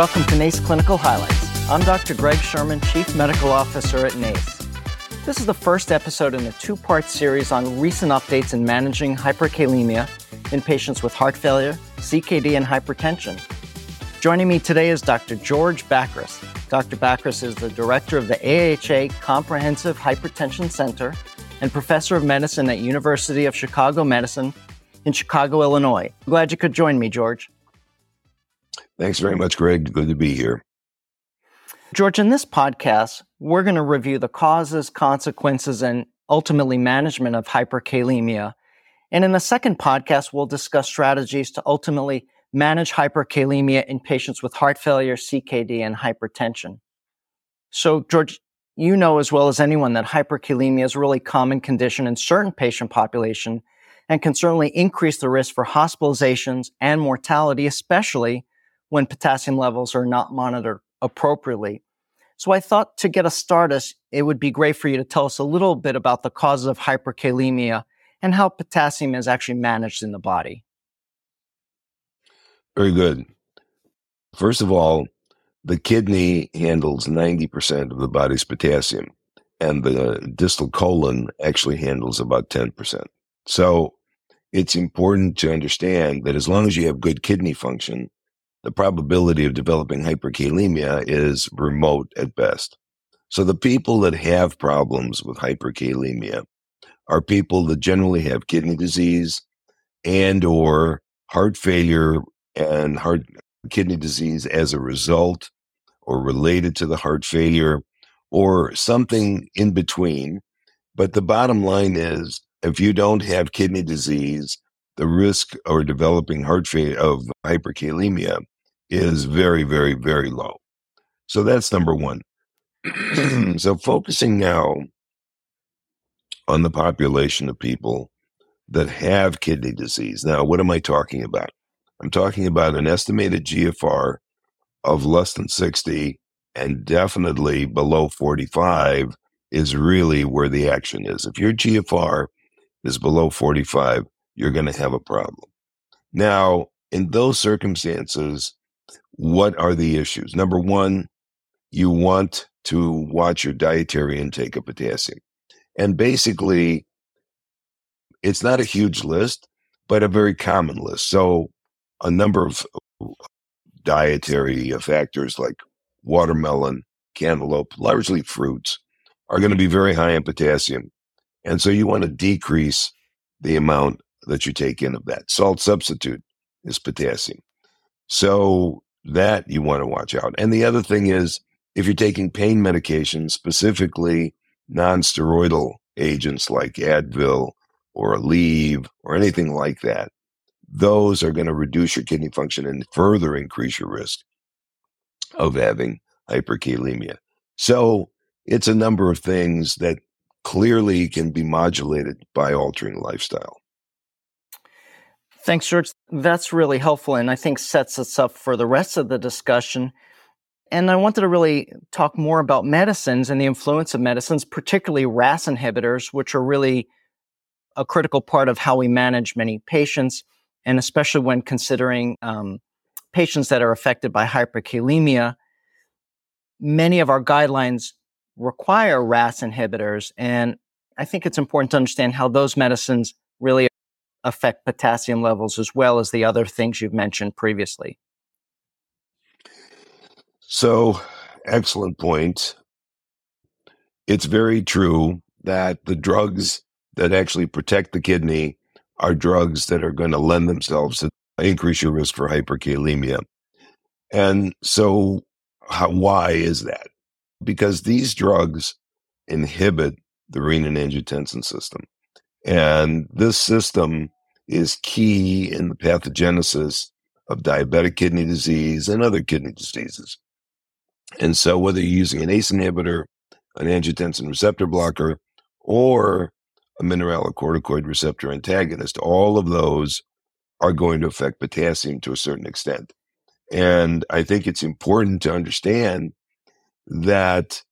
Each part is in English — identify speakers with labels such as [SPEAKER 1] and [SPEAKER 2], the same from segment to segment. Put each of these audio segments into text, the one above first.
[SPEAKER 1] Welcome to NACE Clinical Highlights. I'm Dr. Gregg Sherman, Chief Medical Officer at NACE. This is the first episode in a two part series on recent updates in managing hyperkalemia in patients with heart failure, CKD, and hypertension. Joining me today is Dr. George Bakris. Dr. Bakris is the director of the AHA Comprehensive Hypertension Center and professor of medicine at University of Chicago Medicine in Chicago, Illinois. Glad you could join me, George.
[SPEAKER 2] Thanks very much, Gregg. Good to be here.
[SPEAKER 1] George, in this podcast, we're going to review the causes, consequences, and ultimately management of hyperkalemia. And in the second podcast, we'll discuss strategies to ultimately manage hyperkalemia in patients with heart failure, CKD, and hypertension. So, George, you know as well as anyone that hyperkalemia is a really common condition in certain patient population and can certainly increase the risk for hospitalizations and mortality, especially when potassium levels are not monitored appropriately. So I thought to get us started, it would be great for you to tell us a little bit about the causes of hyperkalemia and how potassium is actually managed in the body.
[SPEAKER 2] Very good. First of all, the kidney handles 90% of the body's potassium, and the distal colon actually handles about 10%. So it's important to understand that as long as you have good kidney function, the probability of developing hyperkalemia is remote at best. So the people that have problems with hyperkalemia are people that generally have kidney disease and or heart failure and heart kidney disease as a result or related to the heart failure or something in between. But the bottom line is if you don't have kidney disease, the risk of developing heart failure of hyperkalemia is very, very, very low. So that's number one. so focusing now on the population of people that have kidney disease. Now, what am I talking about? I'm talking about an estimated GFR of less than 60 and definitely below 45 is really where the action is. If your GFR is below 45, you're going to have a problem. Now, in those circumstances, what are the issues? Number one, you want to watch your dietary intake of potassium. And basically, it's not a huge list, but a very common list. So, a number of uh, dietary uh, factors like watermelon, cantaloupe, largely fruits, are going to be very high in potassium. And so, you want to decrease the amount that you take in of that. Salt substitute is potassium. So, that you want to watch out. And the other thing is if you're taking pain medications, specifically non-steroidal agents like Advil or Aleve or anything like that, those are going to reduce your kidney function and further increase your risk of having hyperkalemia. So it's a number of things that clearly can be modulated by altering lifestyle.
[SPEAKER 1] Thanks, George. That's really helpful and I think sets us up for the rest of the discussion. And I wanted to really talk more about medicines and the influence of medicines, particularly RAS inhibitors, which are really a critical part of how we manage many patients, and especially when considering um, patients that are affected by hyperkalemia. Many of our guidelines require RAS inhibitors, and I think it's important to understand how those medicines really affect potassium levels as well as the other things you've mentioned previously.
[SPEAKER 2] So, excellent point. It's very true that the drugs that actually protect the kidney are drugs that are going to lend themselves to increase your risk for hyperkalemia. And so, how, why is that? Because these drugs inhibit the renin-angiotensin system. And this system is key in the pathogenesis of diabetic kidney disease and other kidney diseases. And so, whether you're using an ACE inhibitor, an angiotensin receptor blocker, or a mineralocorticoid receptor antagonist, all of those are going to affect potassium to a certain extent. And I think it's important to understand that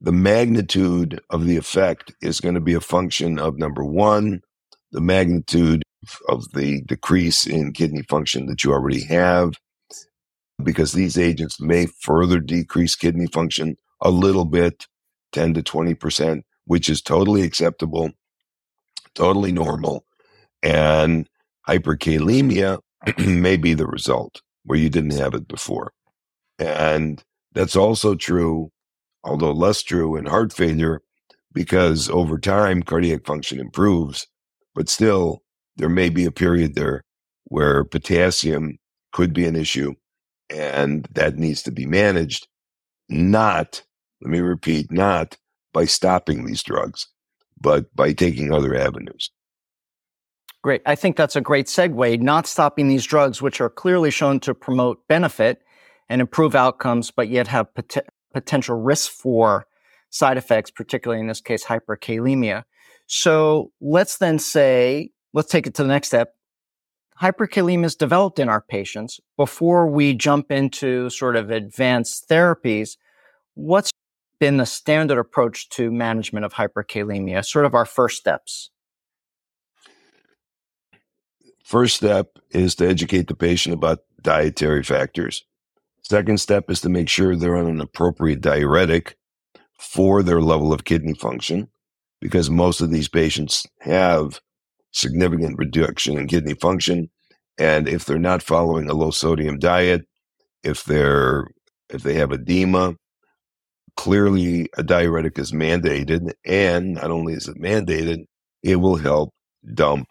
[SPEAKER 2] the magnitude of the effect is going to be a function of number one, the magnitude of the decrease in kidney function that you already have, because these agents may further decrease kidney function a little bit, 10 to 20%, which is totally acceptable, totally normal. And hyperkalemia may be the result where you didn't have it before. And that's also true, although less true in heart failure, because over time cardiac function improves, but still there may be a period there where potassium could be an issue and that needs to be managed. Not, let me repeat, not by stopping these drugs, but by taking other avenues.
[SPEAKER 1] Great. I think that's a great segue. Not stopping these drugs, which are clearly shown to promote benefit and improve outcomes, but yet have pot- potential risks for side effects, particularly in this case, hyperkalemia. So let's then say, let's take it to the next step. Hyperkalemia is developed in our patients. Before we jump into sort of advanced therapies, what's been the standard approach to management of hyperkalemia, sort of our first steps?
[SPEAKER 2] First step is to educate the patient about dietary factors. Second step is to make sure they're on an appropriate diuretic for their level of kidney function, because most of these patients have significant reduction in kidney function. And if they're not following a low sodium diet, if they're if they have edema, clearly a diuretic is mandated. And not only is it mandated, it will help dump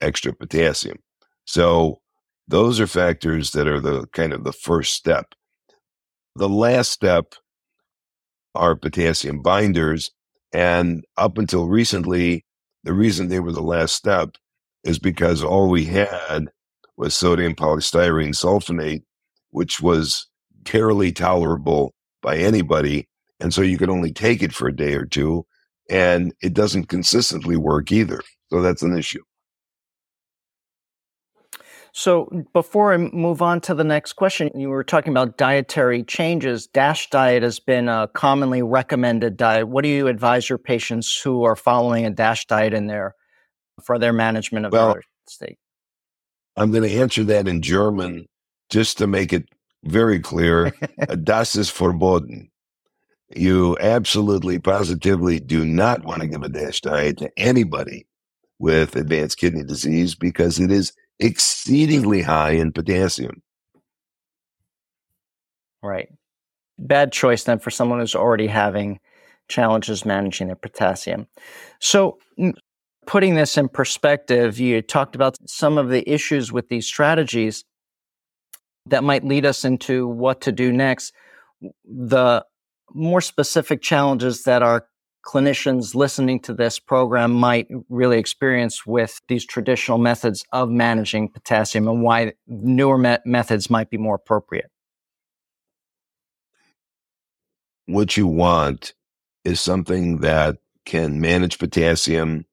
[SPEAKER 2] extra potassium. So those are factors that are the kind of the first step. The last step are potassium binders. And up until recently, the reason they were the last step is because all we had was sodium polystyrene sulfonate, which was barely tolerable by anybody. And so you could only take it for a day or two, and it doesn't consistently work either. So that's an issue.
[SPEAKER 1] So before I move on to the next question, you were talking about dietary changes. DASH diet has been a commonly recommended diet. What do you advise your patients who are following a DASH diet in their for their management of well, their state?
[SPEAKER 2] I'm going to answer that in German just to make it very clear. A uh, das ist verboten. You absolutely, positively do not want to give a DASH diet to anybody with advanced kidney disease because it is exceedingly high in potassium.
[SPEAKER 1] Right. Bad choice then for someone who's already having challenges managing their potassium. So, putting this in perspective, you talked about some of the issues with these strategies that might lead us into what to do next. The more specific challenges that our clinicians listening to this program might really experience with these traditional methods of managing potassium and why newer me- methods might be more appropriate?
[SPEAKER 2] What you want is something that can manage potassium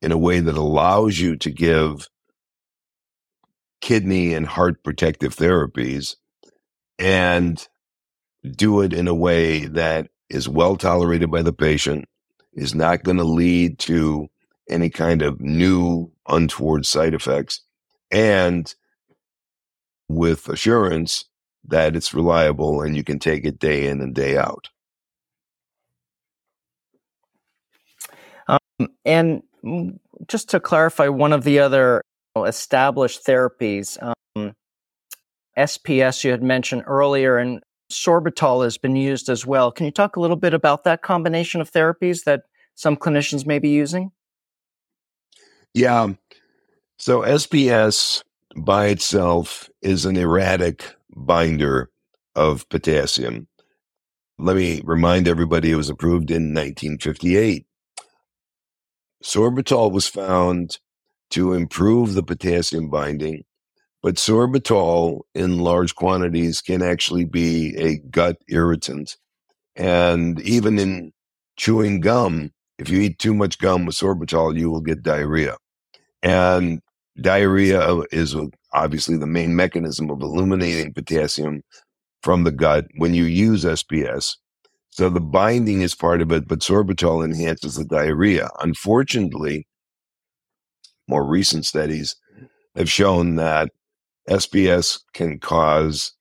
[SPEAKER 2] in a way that allows you to give kidney and heart protective therapies and do it in a way that is well tolerated by the patient is not going to lead to any kind of new untoward side effects and with assurance that it's reliable and you can take it day in and day out.
[SPEAKER 1] Um, and just to clarify, one of the other established therapies, um, SPS, you had mentioned earlier, and sorbitol has been used as well. Can you talk a little bit about that combination of therapies that some clinicians may be using?
[SPEAKER 2] Yeah. Um, so SPS by itself is an erratic binder of potassium. Let me remind everybody it was approved in 1958. Sorbitol was found to improve the potassium binding but sorbitol in large quantities can actually be a gut irritant. And even in chewing gum, if you eat too much gum with sorbitol, you will get diarrhea. And diarrhea is obviously the main mechanism of eliminating potassium from the gut when you use SPS. So the binding is part of it, but sorbitol enhances the diarrhea. Unfortunately, more recent studies have shown that SPS can cause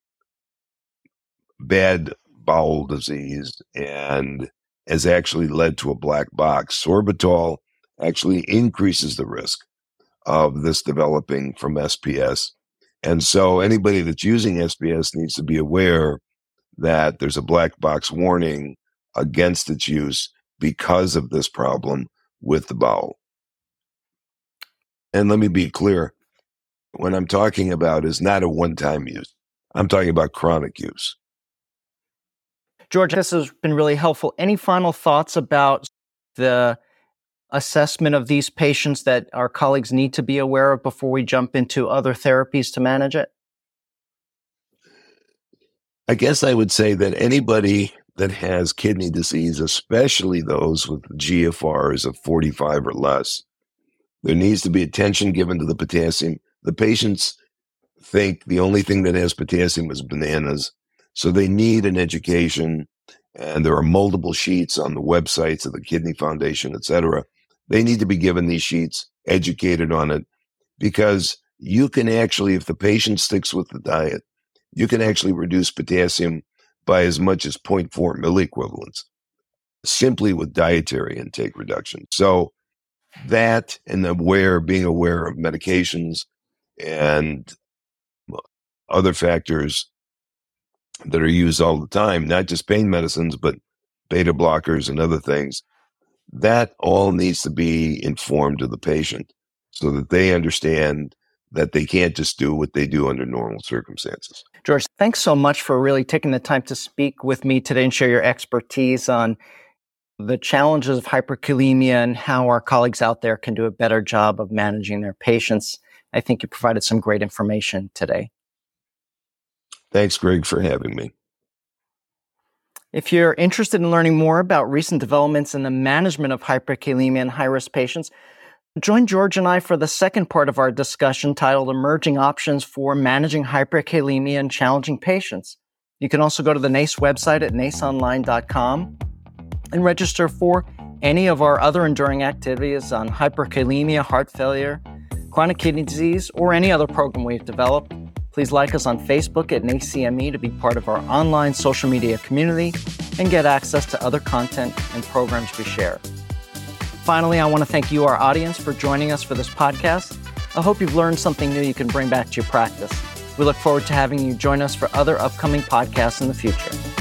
[SPEAKER 2] bad bowel disease and has actually led to a black box. Sorbitol actually increases the risk of this developing from SPS. And so anybody that's using SPS needs to be aware that there's a black box warning against its use because of this problem with the bowel. And let me be clear what I'm talking about is not a one time use, I'm talking about chronic use.
[SPEAKER 1] George, this has been really helpful. Any final thoughts about the assessment of these patients that our colleagues need to be aware of before we jump into other therapies to manage it?
[SPEAKER 2] I guess I would say that anybody that has kidney disease, especially those with GFRs of 45 or less, there needs to be attention given to the potassium. The patients think the only thing that has potassium is bananas. So they need an education. And there are multiple sheets on the websites of the Kidney Foundation, et cetera. They need to be given these sheets, educated on it, because you can actually, if the patient sticks with the diet, you can actually reduce potassium by as much as 0.4 milliequivalents simply with dietary intake reduction. So that and aware, being aware of medications and other factors that are used all the time, not just pain medicines, but beta blockers and other things, that all needs to be informed to the patient so that they understand that they can't just do what they do under normal circumstances.
[SPEAKER 1] George, thanks so much for really taking the time to speak with me today and share your expertise on the challenges of hyperkalemia and how our colleagues out there can do a better job of managing their patients. I think you provided some great information today.
[SPEAKER 2] Thanks, Gregg, for having me.
[SPEAKER 1] If you're interested in learning more about recent developments in the management of hyperkalemia in high risk patients, join George and I for the second part of our discussion titled Emerging Options for Managing Hyperkalemia in Challenging Patients. You can also go to the NACE website at naceonline.com and register for any of our other enduring activities on hyperkalemia, heart failure, chronic kidney disease, or any other program we've developed. Please like us on Facebook at NACECME to be part of our online social media community and get access to other content and programs we share. Finally, I want to thank you, our audience, for joining us for this podcast. I hope you've learned something new you can bring back to your practice. We look forward to having you join us for other upcoming podcasts in the future.